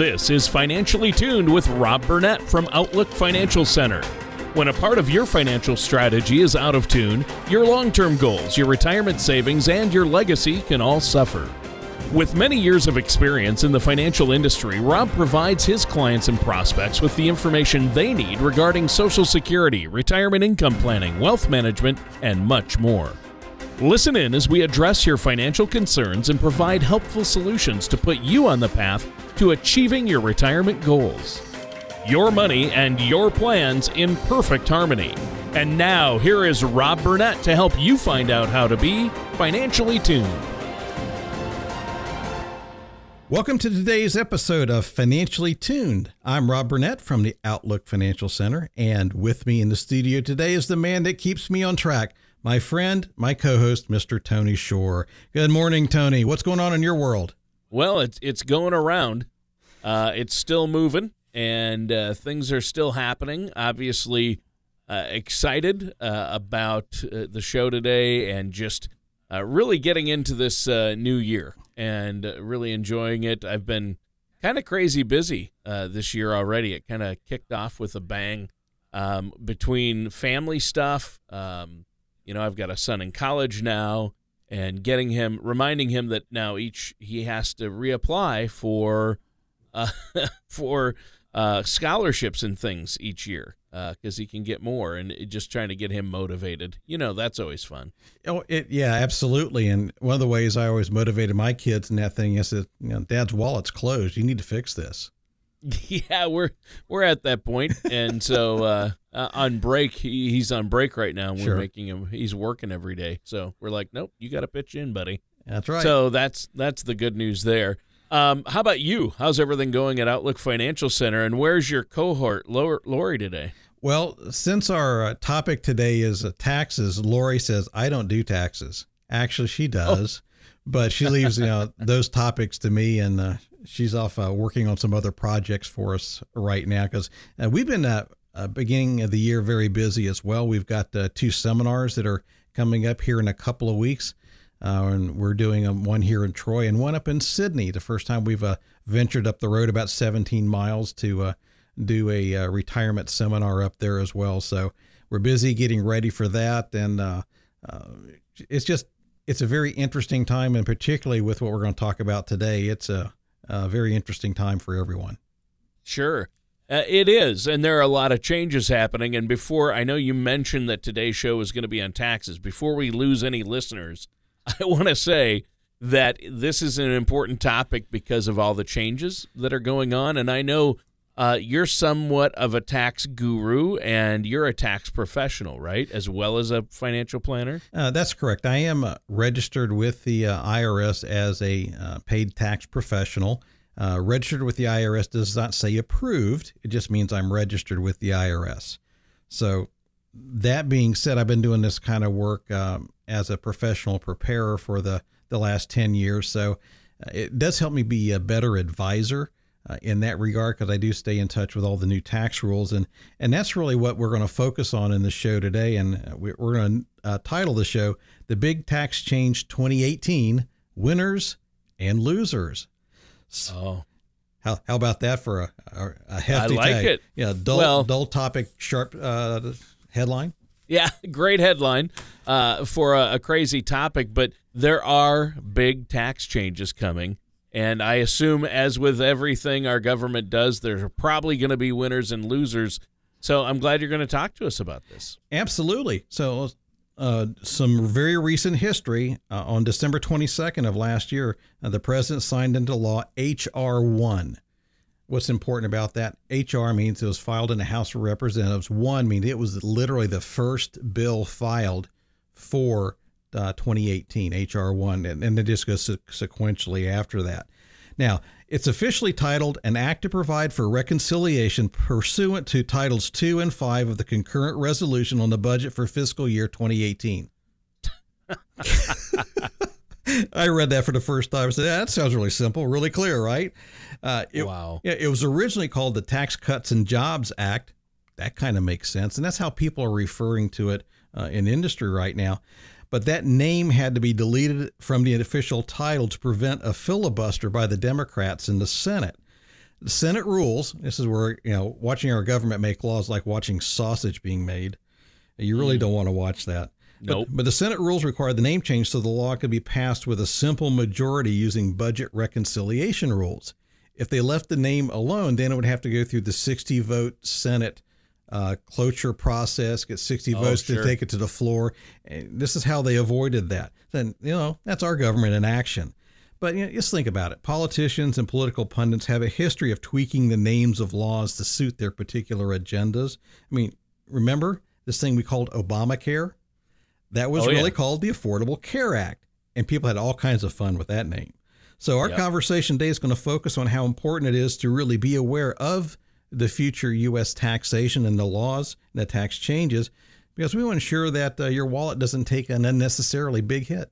This is Financially Tuned with Rob Burnett from Outlook Financial Center. When a part of your financial strategy is out of tune, your long term goals, your retirement savings, and your legacy can all suffer. With many years of experience in the financial industry, Rob provides his clients and prospects with the information they need regarding Social Security, retirement income planning, wealth management, and much more. Listen in as we address your financial concerns and provide helpful solutions to put you on the path to achieving your retirement goals. Your money and your plans in perfect harmony. And now, here is Rob Burnett to help you find out how to be financially tuned. Welcome to today's episode of Financially Tuned. I'm Rob Burnett from the Outlook Financial Center, and with me in the studio today is the man that keeps me on track my friend, my co host, Mr. Tony Shore. Good morning, Tony. What's going on in your world? Well, it's, it's going around. Uh, it's still moving, and uh, things are still happening. Obviously, uh, excited uh, about uh, the show today and just uh, really getting into this new year and really enjoying it. I've been kind of crazy busy this year already. It kind of kicked off with a bang um, between family stuff. Um, you know, I've got a son in college now, and getting him, reminding him that now each he has to reapply for, uh, for uh, scholarships and things each year because uh, he can get more, and just trying to get him motivated. You know, that's always fun. Oh, it, yeah, absolutely. And one of the ways I always motivated my kids in that thing is that you know, Dad's wallet's closed. You need to fix this. Yeah, we're we're at that point, and so uh, uh, on break, he, he's on break right now. And we're making him. He's working every day, so we're like, nope, you got to pitch in, buddy. That's right. So that's that's the good news there. Um, how about you? How's everything going at Outlook Financial Center, and where's your cohort, Lori, today? Well, since our uh, topic today is uh, taxes, Lori says I don't do taxes. Actually, she oh. does. But she leaves you know those topics to me, and uh, she's off uh, working on some other projects for us right now because uh, we've been uh, uh, beginning of the year very busy as well. We've got uh, two seminars that are coming up here in a couple of weeks. And we're doing um, one here in Troy and one up in Sidney The first time we've ventured up the road about 17 miles to do a retirement seminar up there as well. So we're busy getting ready for that, and it's just it's a very interesting time, and particularly with what we're going to talk about today, it's a a very interesting time for everyone. Sure. Uh, it is, and there are a lot of changes happening. And before, I know you mentioned that today's show is going to be on taxes. Before we lose any listeners, I want to say that this is an important topic because of all the changes that are going on. And I know uh, you're somewhat of a tax guru and you're a tax professional, right? As well as a financial planner? Uh, that's correct. I am uh, registered with the uh, IRS as a uh, paid tax professional. Uh, registered with the IRS does not say approved, it just means I'm registered with the IRS. So, that being said, I've been doing this kind of work um, as a professional preparer for the, the last 10 years. So, it does help me be a better advisor uh, in that regard because I do stay in touch with all the new tax rules and and that's really what we're going to focus on in the show today and uh, we're going to uh, title the show "The Big Tax Change 2018: Winners and Losers." So, oh, how how about that for a a, a hefty I like tag? it. Yeah, dull well, dull topic, sharp uh, headline. Yeah, great headline uh, for a, a crazy topic, but there are big tax changes coming. And I assume, as with everything our government does, there's probably going to be winners and losers. So I'm glad you're going to talk to us about this. Absolutely. So, uh, some very recent history. Uh, on December 22nd of last year, uh, the president signed into law H.R. 1. What's important about that? HR means it was filed in the House of Representatives. One means it was literally the first bill filed for uh, 2018, HR 1, and, and it just goes sequentially after that. Now, it's officially titled An Act to Provide for Reconciliation pursuant to Titles 2 and 5 of the Concurrent Resolution on the Budget for Fiscal Year 2018. I read that for the first time. I said, that sounds really simple, really clear, right? Uh, it, wow. Yeah, it was originally called the Tax Cuts and Jobs Act. That kind of makes sense. And that's how people are referring to it uh, in industry right now but that name had to be deleted from the official title to prevent a filibuster by the Democrats in the Senate. The Senate rules. This is where you know watching our government make laws like watching sausage being made. You really mm. don't want to watch that. Nope. But, but, the Senate rules required the name change so the law could be passed with a simple majority using budget reconciliation rules. If they left the name alone, then it would have to go through the 60 vote Senate uh, cloture process, get 60 oh, votes sure. to take it to the floor. And this is how they avoided that. Then, you know, that's our government in action. But you know, just think about it. Politicians and political pundits have a history of tweaking the names of laws to suit their particular agendas. I mean, remember this thing we called Obamacare? That was oh, really yeah. called the Affordable Care Act, and people had all kinds of fun with that name. So, our yep. conversation today is going to focus on how important it is to really be aware of the future U.S. taxation and the laws and the tax changes because we want to ensure that uh, your wallet doesn't take an unnecessarily big hit.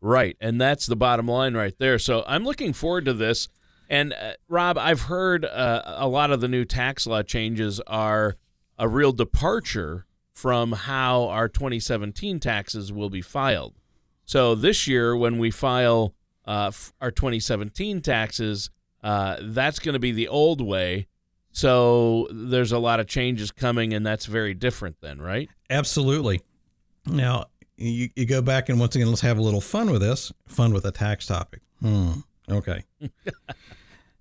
Right. And that's the bottom line right there. So I'm looking forward to this. And uh, Rob, I've heard uh, a lot of the new tax law changes are a real departure from how our 2017 taxes will be filed. So this year, when we file uh, our 2017 taxes, uh, that's going to be the old way. So there's a lot of changes coming, and that's very different then, right? Absolutely. Now, you, you go back and once again, let's have a little fun with this. Fun with a tax topic. Hmm. Okay. you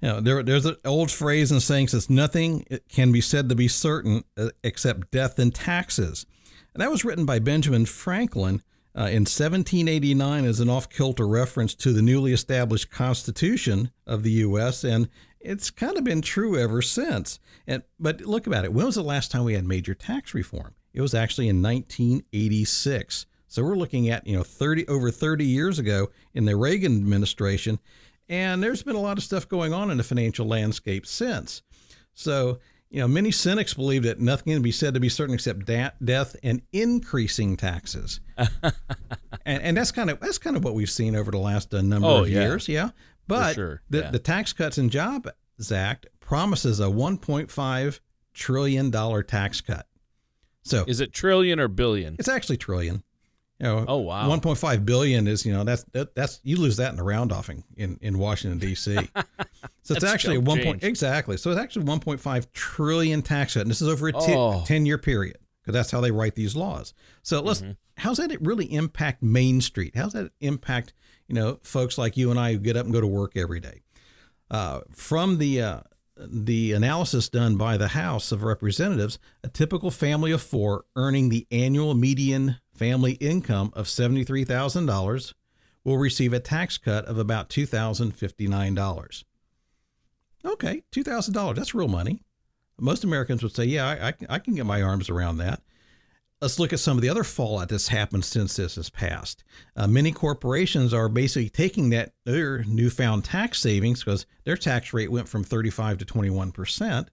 know, there, there's an old phrase and saying says nothing can be said to be certain uh, except death and taxes. And that was written by Benjamin Franklin uh, in 1789 as an off kilter reference to the newly established Constitution of the U.S. And it's kind of been true ever since. And But look about it. When was the last time we had major tax reform? It was actually in 1986. So we're looking at, you know, 30 over 30 years ago in the Reagan administration, and there's been a lot of stuff going on in the financial landscape since. So, you know, many cynics believe that nothing can be said to be certain except da- death and increasing taxes. and, and that's kind of that's kind of what we've seen over the last uh, number oh, of yeah. years, yeah. But sure. the, yeah. the Tax Cuts and Jobs Act promises a 1.5 trillion dollar tax cut. So, is it trillion or billion? It's actually trillion. You know, oh wow, 1.5 billion is you know that's that, that's you lose that in the round offing in in Washington D.C. so it's actually one point exactly. So it's actually 1.5 trillion tax cut, and this is over a oh. 10 year period because that's how they write these laws. So let's mm-hmm. how's that really impact Main Street? How's that impact you know folks like you and I who get up and go to work every day? Uh, from the uh, the analysis done by the House of Representatives, a typical family of four earning the annual median family income of $73,000 will receive a tax cut of about $2,059. Okay, $2,000, that's real money. Most Americans would say, yeah, I, I, can get my arms around that. Let's look at some of the other fallout that's happened since this has passed. Uh, many corporations are basically taking that their newfound tax savings because their tax rate went from 35 to 21 percent,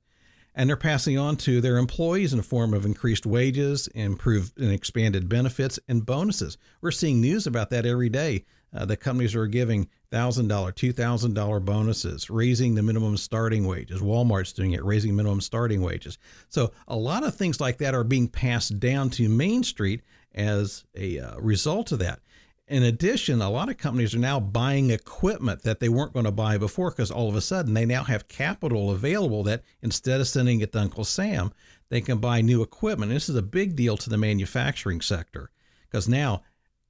and they're passing on to their employees in the form of increased wages, improved and expanded benefits, and bonuses. We're seeing news about that every day. Uh, the companies are giving $1,000, $2,000 bonuses, raising the minimum starting wages. Walmart's doing it, raising minimum starting wages. So a lot of things like that are being passed down to Main Street as a uh, result of that. In addition, a lot of companies are now buying equipment that they weren't going to buy before because all of a sudden they now have capital available that instead of sending it to Uncle Sam, they can buy new equipment. This is a big deal to the manufacturing sector because now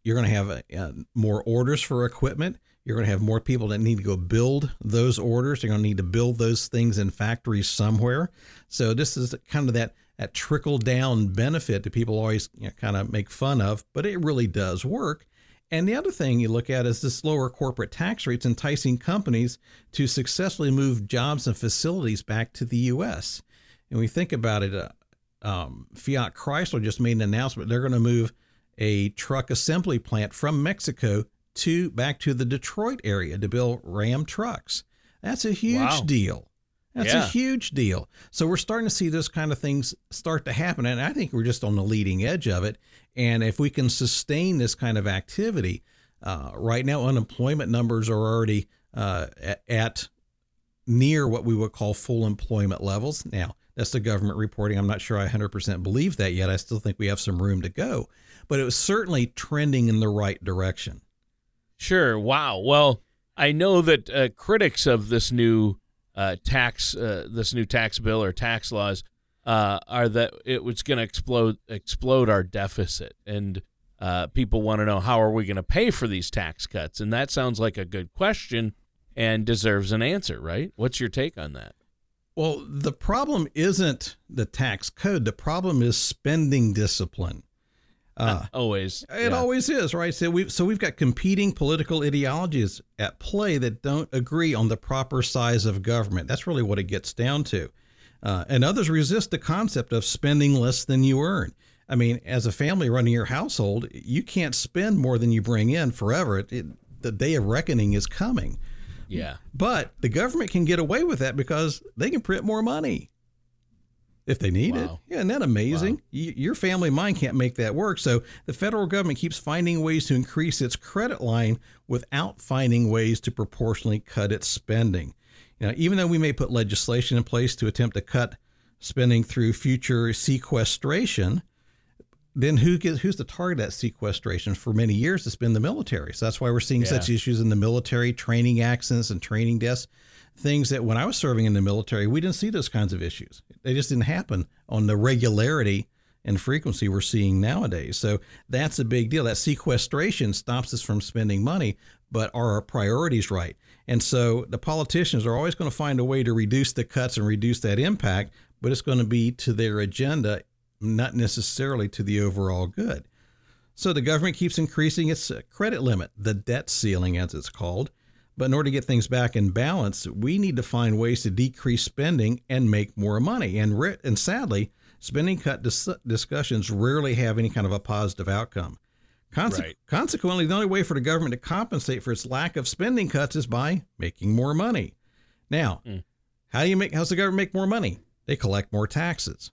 you're going to have uh, more orders for equipment. You're going to have more people that need to go build those orders. They're going to need to build those things in factories somewhere. So this is kind of that that trickle down benefit that people always you know, kind of make fun of, but it really does work. And the other thing you look at is this lower corporate tax rates enticing companies to successfully move jobs and facilities back to the U.S. And we think about it, uh, um, Fiat Chrysler just made an announcement they're going to move a truck assembly plant from Mexico to back to the Detroit area to build Ram trucks. That's a huge wow. deal. That's yeah. a huge deal. So we're starting to see those kind of things start to happen. And I think we're just on the leading edge of it. And if we can sustain this kind of activity, uh, right now unemployment numbers are already uh, at, near what we would call full employment levels. Now, that's the government reporting. I'm not sure I 100% believe that yet. I still think we have some room to go, but it was certainly trending in the right direction. Sure. Wow. Well, I know that uh, critics of this new uh, tax uh, this new tax bill or tax laws uh, are that it was going to explode explode our deficit, and uh, people want to know how are we going to pay for these tax cuts, and that sounds like a good question and deserves an answer, right? What's your take on that? Well, the problem isn't the tax code. The problem is spending discipline. Uh, always, it yeah. always is, right? So we've, so we've got competing political ideologies at play that don't agree on the proper size of government. That's really what it gets down to. Uh, and others resist the concept of spending less than you earn. I mean, as a family running your household, you can't spend more than you bring in forever. It, it, the day of reckoning is coming. Yeah. But the government can get away with that because they can print more money if they need wow. it. Yeah, isn't that amazing? Wow. your family mine can't make that work. So the federal government keeps finding ways to increase its credit line without finding ways to proportionally cut its spending. You know, even though we may put legislation in place to attempt to cut spending through future sequestration, then who gets who's the target of that sequestration for many years It's been the military. So that's why we're seeing yeah. such issues in the military, training accidents and training deaths, things that when I was serving in the military, we didn't see those kinds of issues. They just didn't happen on the regularity and frequency we're seeing nowadays. So that's a big deal. That sequestration stops us from spending money, but are our priorities right? And so the politicians are always going to find a way to reduce the cuts and reduce that impact, but it's going to be to their agenda, not necessarily to the overall good. So the government keeps increasing its uh, credit limit, the debt ceiling, as it's called. But in order to get things back in balance, we need to find ways to decrease spending and make more money. And, and sadly, spending cut dis- discussions rarely have any kind of a positive outcome. Conse- right. Consequently, the only way for the government to compensate for its lack of spending cuts is by making more money. Now, mm. how do you make? How's the government make more money? They collect more taxes.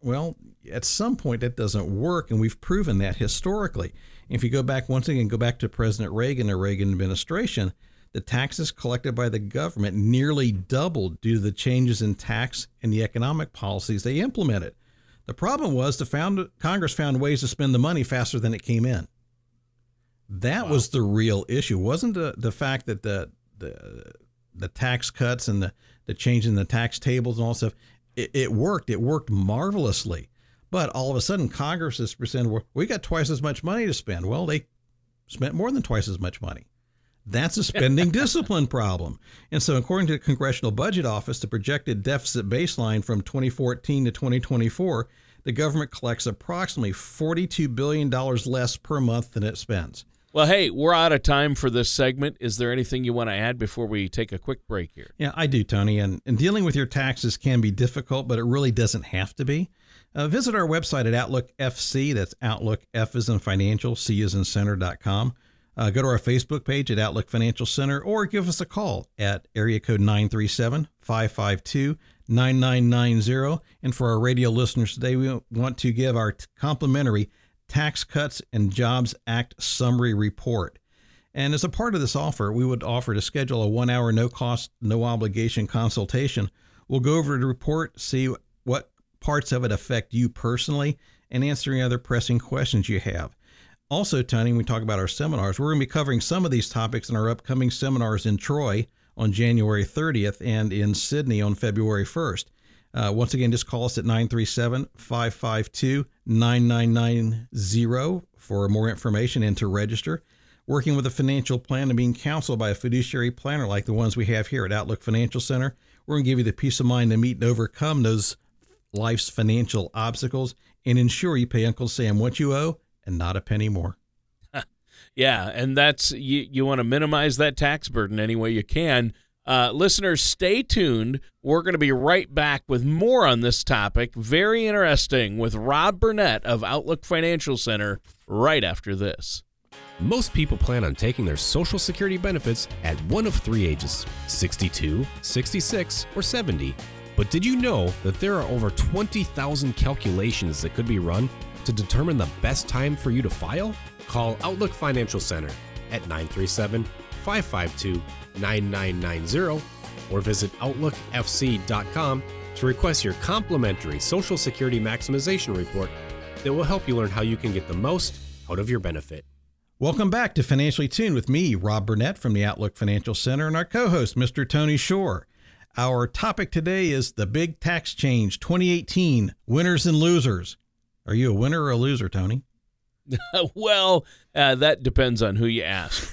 Well, at some point that doesn't work, and we've proven that historically. If you go back once again, go back to President Reagan, the Reagan administration, the taxes collected by the government nearly doubled due to the changes in tax and the economic policies they implemented. The problem was the found, Congress found ways to spend the money faster than it came in. That wow. was the real issue. wasn't the, the fact that the the the tax cuts and the, the change in the tax tables and all stuff, it, it worked. It worked marvelously. But all of a sudden, Congress is well, we got twice as much money to spend. Well, they spent more than twice as much money. That's a spending discipline problem. And so, according to the Congressional Budget Office, the projected deficit baseline from 2014 to 2024, the government collects approximately $42 billion less per month than it spends. Well, hey, we're out of time for this segment. Is there anything you want to add before we take a quick break here? Yeah, I do, Tony. And, and dealing with your taxes can be difficult, but it really doesn't have to be. Uh, visit our website at Outlook FC. That's Outlook F is in financial, C is in center.com. Uh, go to our Facebook page at Outlook Financial Center or give us a call at area code 937 552 9990. And for our radio listeners today, we want to give our complimentary Tax Cuts and Jobs Act Summary Report. And as a part of this offer, we would offer to schedule a one hour, no cost, no obligation consultation. We'll go over the report, see what parts of it affect you personally, and answer any other pressing questions you have. Also, Tony, when we talk about our seminars, we're going to be covering some of these topics in our upcoming seminars in Troy on January 30th and in Sidney on February 1st. Uh, once again, just call us at 937 552 9990 for more information and to register. Working with a financial plan and being counseled by a fiduciary planner like the ones we have here at Outlook Financial Center, we're going to give you the peace of mind to meet and overcome those life's financial obstacles and ensure you pay Uncle Sam what you owe and not a penny more. yeah, and that's you, you want to minimize that tax burden any way you can. Uh, listeners, stay tuned. We're going to be right back with more on this topic. Very interesting with Rob Burnett of Outlook Financial Center right after this. Most people plan on taking their Social Security benefits at one of three ages 62, 66, or 70. But did you know that there are over 20,000 calculations that could be run to determine the best time for you to file? Call Outlook Financial Center at 937 552 9990 or visit OutlookFC.com to request your complimentary Social Security Maximization Report that will help you learn how you can get the most out of your benefit. Welcome back to Financially Tuned with me, Rob Burnett from the Outlook Financial Center, and our co host, Mr. Tony Shore. Our topic today is the big tax change 2018 winners and losers. Are you a winner or a loser, Tony? well, uh, that depends on who you ask.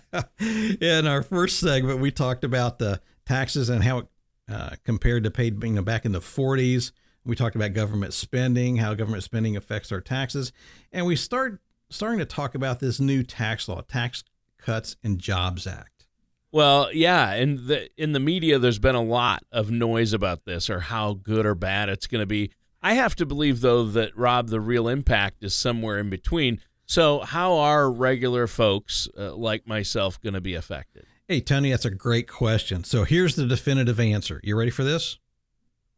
In our first segment, we talked about the taxes and how it uh, compared to paid being back in the 40s. We talked about government spending, how government spending affects our taxes, and we start starting to talk about this new tax law, Tax Cuts and Jobs Act. Well, yeah, and the, in the media, there's been a lot of noise about this or how good or bad it's going to be. I have to believe, though, that Rob, the real impact is somewhere in between. So, how are regular folks uh, like myself going to be affected? Hey, Tony, that's a great question. So, here's the definitive answer. You ready for this?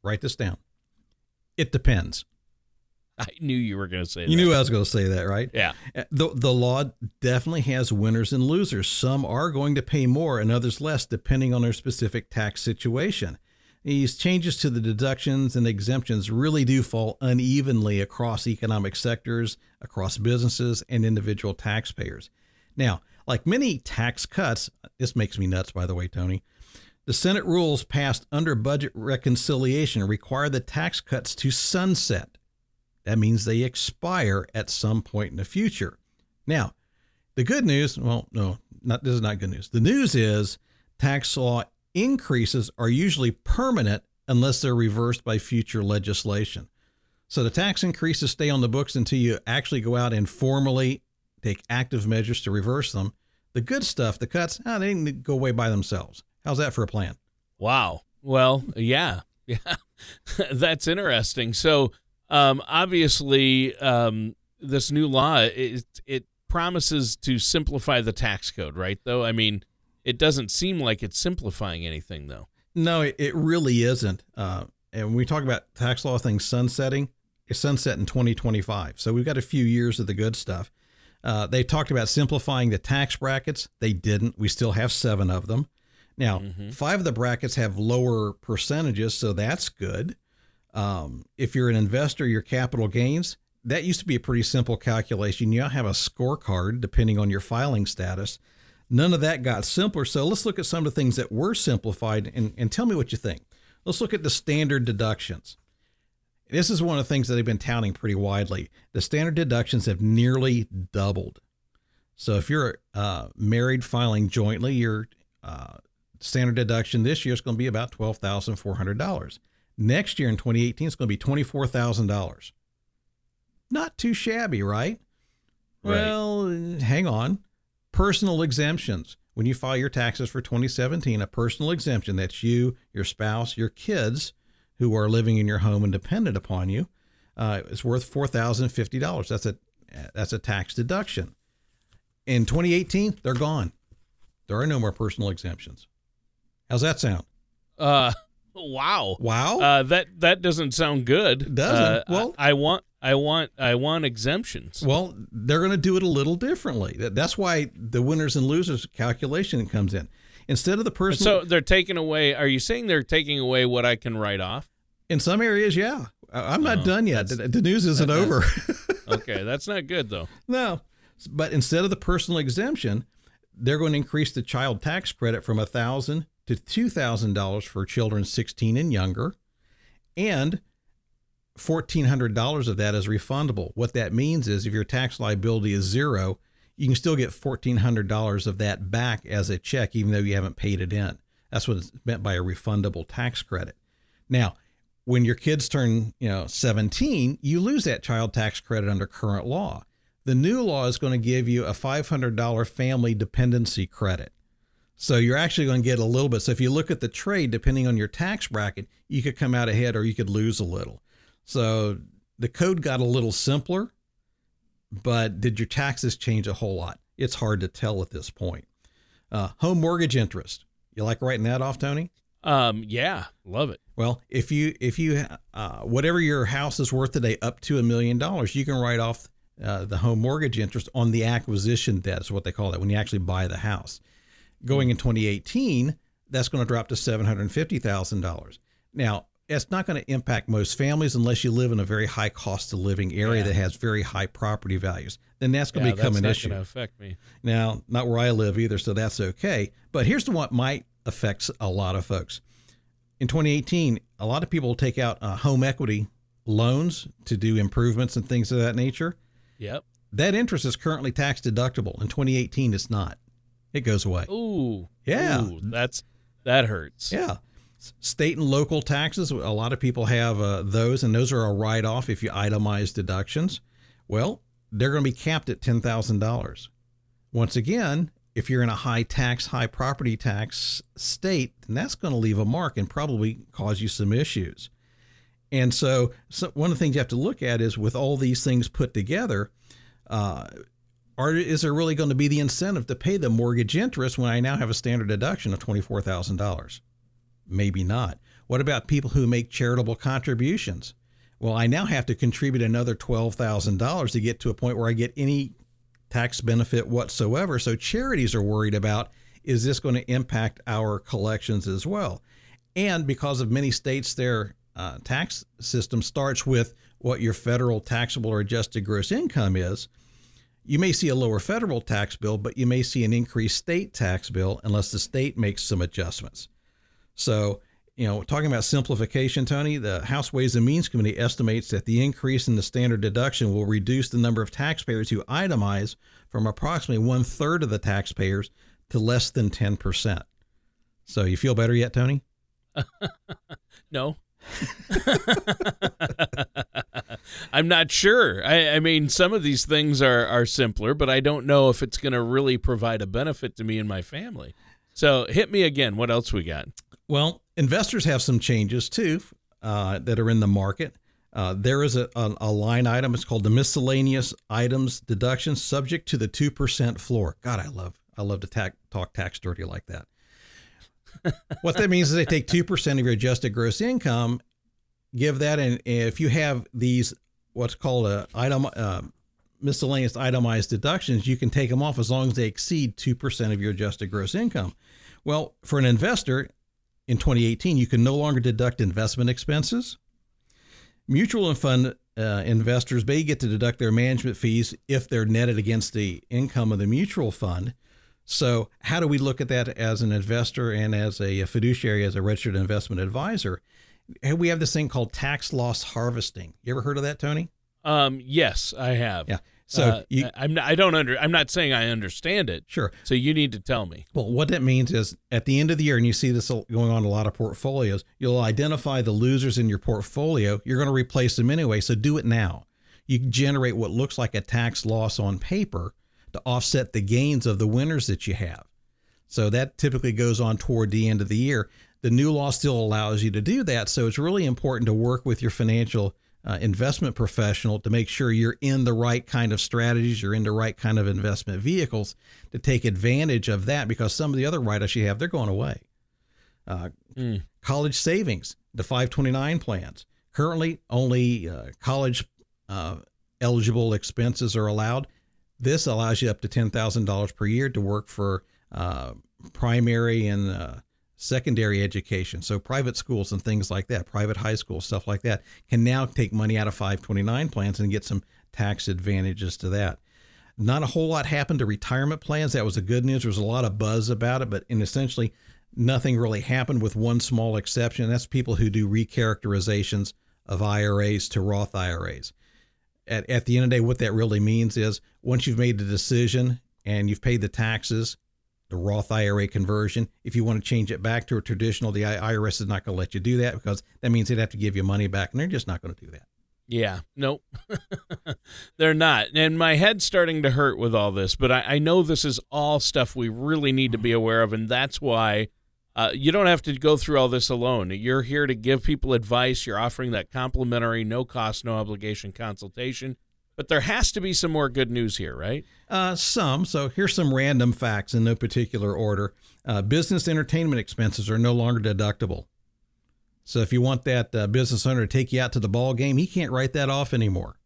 Write this down. It depends. I knew you were going to say you that. You knew I was going to say that, right? Yeah. Uh, The, the law definitely has winners and losers. Some are going to pay more and others less, depending on their specific tax situation. These changes to the deductions and exemptions really do fall unevenly across economic sectors, across businesses, and individual taxpayers. Now, like many tax cuts, this makes me nuts, by the way, Tony. The Senate rules passed under budget reconciliation require the tax cuts to sunset. That means they expire at some point in the future. Now, the good news, well, no, not this is not good news. The news is tax law increases are usually permanent unless they're reversed by future legislation. So the tax increases stay on the books until you actually go out and formally take active measures to reverse them. The good stuff, the cuts, ah, they didn't go away by themselves. How's that for a plan? Wow. Well, yeah, yeah, that's interesting. So, um, obviously, um, this new law it, it promises to simplify the tax code, right? Though, I mean, it doesn't seem like it's simplifying anything, though. No, it, it really isn't. Uh, and when we talk about tax law things sunsetting, it's sunset in 2025. So we've got a few years of the good stuff. Uh, they talked about simplifying the tax brackets. They didn't. We still have seven of them. Now, five of the brackets have lower percentages, so that's good. Um, if you're an investor, your capital gains, that used to be a pretty simple calculation. You now have a scorecard depending on your filing status. None of that got simpler. So let's look at some of the things that were simplified and, and tell me what you think. Let's look at the standard deductions. This is one of the things that they've been touting pretty widely. The standard deductions have nearly doubled. So if you're uh, married filing jointly, your uh, standard deduction this year is going to be about twelve thousand four hundred dollars. Next year in 2018, it's going to be twenty four thousand dollars. Not too shabby, right? Right. Well, hang on. Personal exemptions. When you file your taxes for 2017, a personal exemption that's you, your spouse, your kids who are living in your home and dependent upon you, uh, is worth four thousand fifty dollars. That's a that's a tax deduction. In 2018, they're gone. There are no more personal exemptions. How's that sound? Uh, wow. Wow. Uh, that that doesn't sound good. Doesn't. Uh, Well- I, I want I want I want exemptions. Well, they're going to do it a little differently. That's why the winners and losers calculation comes in. Instead of the person, So they're taking away. Are you saying they're taking away what I can write off? in some areas, yeah, I'm not Oh, done yet. The, the news isn't over. Okay, that's not good though. no, but instead of the personal exemption, they're going to increase the child tax credit from a thousand to two thousand dollars for children 16 and younger, and fourteen hundred dollars of that is refundable. What that means is if your tax liability is zero, you can still get fourteen hundred dollars of that back as a check, even though you haven't paid it in. That's what it's meant by a refundable tax credit. Now, when your kids turn, you know, 17, you lose that child tax credit under current law. The new law is going to give you a $500 family dependency credit. So you're actually going to get a little bit. So if you look at the trade, depending on your tax bracket, you could come out ahead or you could lose a little. So the code got a little simpler, but did your taxes change a whole lot? It's hard to tell at this point. Uh, home mortgage interest. You like writing that off, Tony? Um, yeah, love it. Well, if you if you uh, whatever your house is worth today, up to a million dollars, you can write off uh, the home mortgage interest on the acquisition debt. Is what they call that when you actually buy the house. Going in 2018, that's going to drop to seven hundred fifty thousand dollars. Now, it's not going to impact most families unless you live in a very high cost of living area Yeah. that has very high property values. Then that's going Yeah, to become that's an not issue. going to affect me. Now, not where I live either, so that's okay. But here's the one might affects a lot of folks. in 2018, a lot of people take out uh, home equity loans to do improvements and things of that nature. Yep. That interest is currently tax deductible. In 2018, it's not. It goes away. Ooh. Yeah. Ooh, that's that hurts. Yeah. State and local taxes, a lot of people have uh, those, and those are a write off if you itemize deductions. Well, they're going to be capped at $10,000. Once again, if you're in a high tax, high property tax state, then that's going to leave a mark and probably cause you some issues. And so, so one of the things you have to look at is with all these things put together, uh, are, is there really going to be the incentive to pay the mortgage interest when I now have a standard deduction of $24,000? Maybe not. What about people who make charitable contributions? Well, I now have to contribute another $12,000 to get to a point where I get any tax benefit whatsoever. So charities are worried about is this going to impact our collections as well? And because of many states, their uh, tax system starts with what your federal taxable or adjusted gross income is. You may see a lower federal tax bill, but you may see an increased state tax bill unless the state makes some adjustments. So, you know, talking about simplification, Tony, the House Ways and Means Committee estimates that the increase in the standard deduction will reduce the number of taxpayers who itemize from approximately one third of the taxpayers to less than 10%. So, you feel better yet, Tony? no. I'm not sure. I, I, mean, some of these things are, are simpler, but I don't know if it's going to really provide a benefit to me and my family. So hit me again. What else we got? Well, investors have some changes too uh, that are in the market. Uh, there is a, a, a, line item. It's called the miscellaneous items deduction, subject to the two percent floor. God, I love I love to talk tax dirty like that. what that means is they take two percent of your adjusted gross income, give that, and if you have these what's called a item uh, miscellaneous itemized deductions, you can take them off as long as they exceed two percent of your adjusted gross income. Well, for an investor, in 2018, you can no longer deduct investment expenses. Mutual fund uh, investors may get to deduct their management fees if they're netted against the income of the mutual fund. So, how do we look at that as an investor and as a fiduciary, as a registered investment advisor? We have this thing called tax loss harvesting. You ever heard of that, Tony? Um, yes, I have. Yeah. So uh, you, I'm not, I don't under I'm not saying I understand it. Sure. So you need to tell me. Well, what that means is at the end of the year, and you see this going on in a lot of portfolios, you'll identify the losers in your portfolio. You're going to replace them anyway, so do it now. You generate what looks like a tax loss on paper to offset the gains of the winners that you have. So that typically goes on toward the end of the year. The new law still allows you to do that, so it's really important to work with your financial uh, investment professional to make sure you're in the right kind of strategies, you're in the right kind of investment vehicles to take advantage of that because some of the other write offs you have, they're going away. Uh, mm. College savings, the 529 plans. Currently, only uh, college uh, eligible expenses are allowed. This allows you up to $10,000 per year to work for uh, primary and uh, secondary education. So private schools and things like that, private high schools, stuff like that, can now take money out of 529 plans and get some tax advantages to that. Not a whole lot happened to retirement plans. That was the good news. There was a lot of buzz about it, but in essentially nothing really happened with one small exception. That's people who do recharacterizations of IRAs to Roth IRAs. At, at the end of the day, what that really means is once you've made the decision and you've paid the taxes the Roth IRA conversion. If you want to change it back to a traditional, the IRS is not going to let you do that because that means they'd have to give you money back, and they're just not going to do that. Yeah, nope. They're not. And my head's starting to hurt with all this, but I, I, know this is all stuff we really need to be aware of, and that's why uh, you don't have to go through all this alone. You're here to give people advice. You're offering that complimentary, no cost, no obligation consultation. But there has to be some more good news here, right? Uh, some. So here's some random facts in no particular order. Uh, business entertainment expenses are no longer deductible. So if you want that uh, business owner to take you out to the ball game, he can't write that off anymore.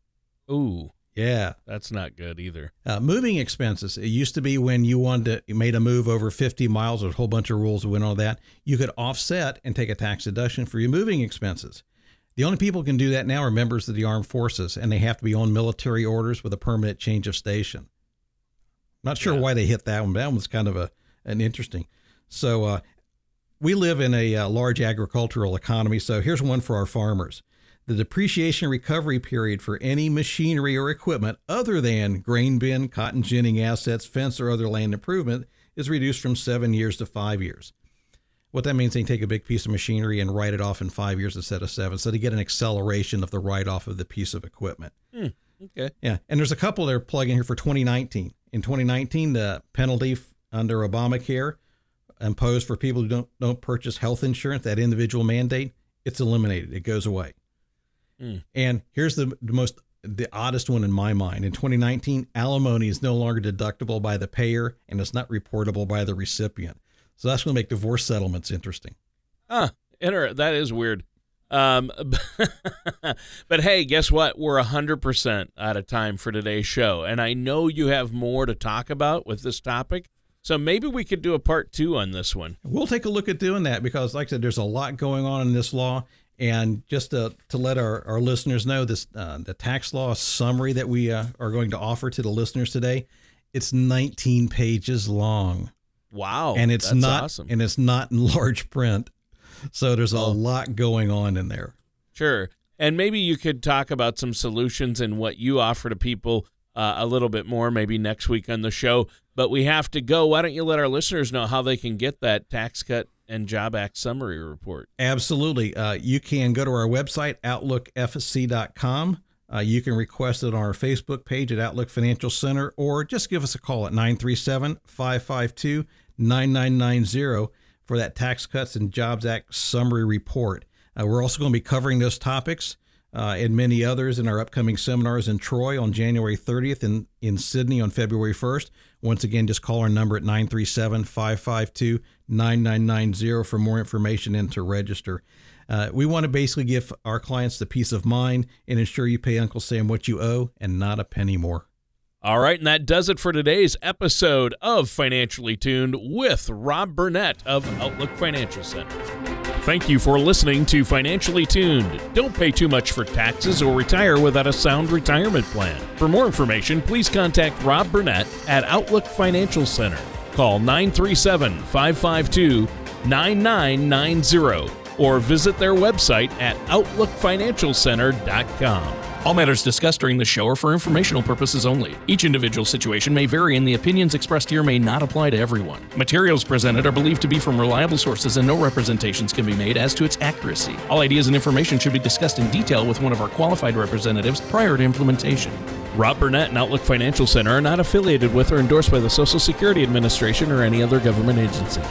Ooh. Yeah. That's not good either. Uh, moving expenses. It used to be when you wanted to you made a move over 50 miles, there's a whole bunch of rules that went on that. You could offset and take a tax deduction for your moving expenses. The only people who can do that now are members of the armed forces, and they have to be on military orders with a permanent change of station. Not sure yeah. why they hit that one. But that one's kind of a an interesting. So uh, we live in a uh, large agricultural economy, so here's one for our farmers. The depreciation recovery period for any machinery or equipment other than grain bin, cotton ginning assets, fence, or other land improvement is reduced from seven years to five years. What that means, they can take a big piece of machinery and write it off in five years instead of seven. So they get an acceleration of the write off of the piece of equipment. Hmm, okay. Yeah. And there's a couple that are plugging here for 2019. In 2019, the penalty under Obamacare imposed for people who don't, don't purchase health insurance, that individual mandate, it's eliminated. It goes away. Mm. And here's the, the most the oddest one in my mind. In 2019, alimony is no longer deductible by the payer and it's not reportable by the recipient. So that's going to make divorce settlements interesting. Huh. Inter- that is weird. Um, but hey, guess what? We're 100% out of time for today's show. And I know you have more to talk about with this topic. So maybe we could do a part two on this one. We'll take a look at doing that because, like I said, there's a lot going on in this law. And just to, to let our, our listeners know, this uh, the tax law summary that we uh, are going to offer to the listeners today, it's 19 pages long. Wow, and it's not awesome. and it's not in large print, so there's a lot going on in there. Sure, and maybe you could talk about some solutions and what you offer to people uh, a little bit more, maybe next week on the show. But we have to go. Why don't you let our listeners know how they can get that tax cut and Job Act summary report? Absolutely. Uh, you can go to our website, outlookfc.com. Uh, you can request it on our Facebook page at Outlook Financial Center or just give us a call at 937 552 9990 for that Tax Cuts and Jobs Act summary report. Uh, we're also going to be covering those topics uh, and many others in our upcoming seminars in Troy on January 30th and in Sidney on February 1st. Once again, just call our number at 937 552 9990 for more information and to register. Uh, we want to basically give our clients the peace of mind and ensure you pay Uncle Sam what you owe and not a penny more. All right, and that does it for today's episode of Financially Tuned with Rob Burnett of Outlook Financial Center. Thank you for listening to Financially Tuned. Don't pay too much for taxes or retire without a sound retirement plan. For more information, please contact Rob Burnett at Outlook Financial Center. Call 937 552 9990 or visit their website at OutlookFinancialCenter.com. All matters discussed during the show are for informational purposes only. Each individual situation may vary, and the opinions expressed here may not apply to everyone. Materials presented are believed to be from reliable sources, and no representations can be made as to its accuracy. All ideas and information should be discussed in detail with one of our qualified representatives prior to implementation. Rob Burnett and Outlook Financial Center are not affiliated with or endorsed by the Social Security Administration or any other government agency.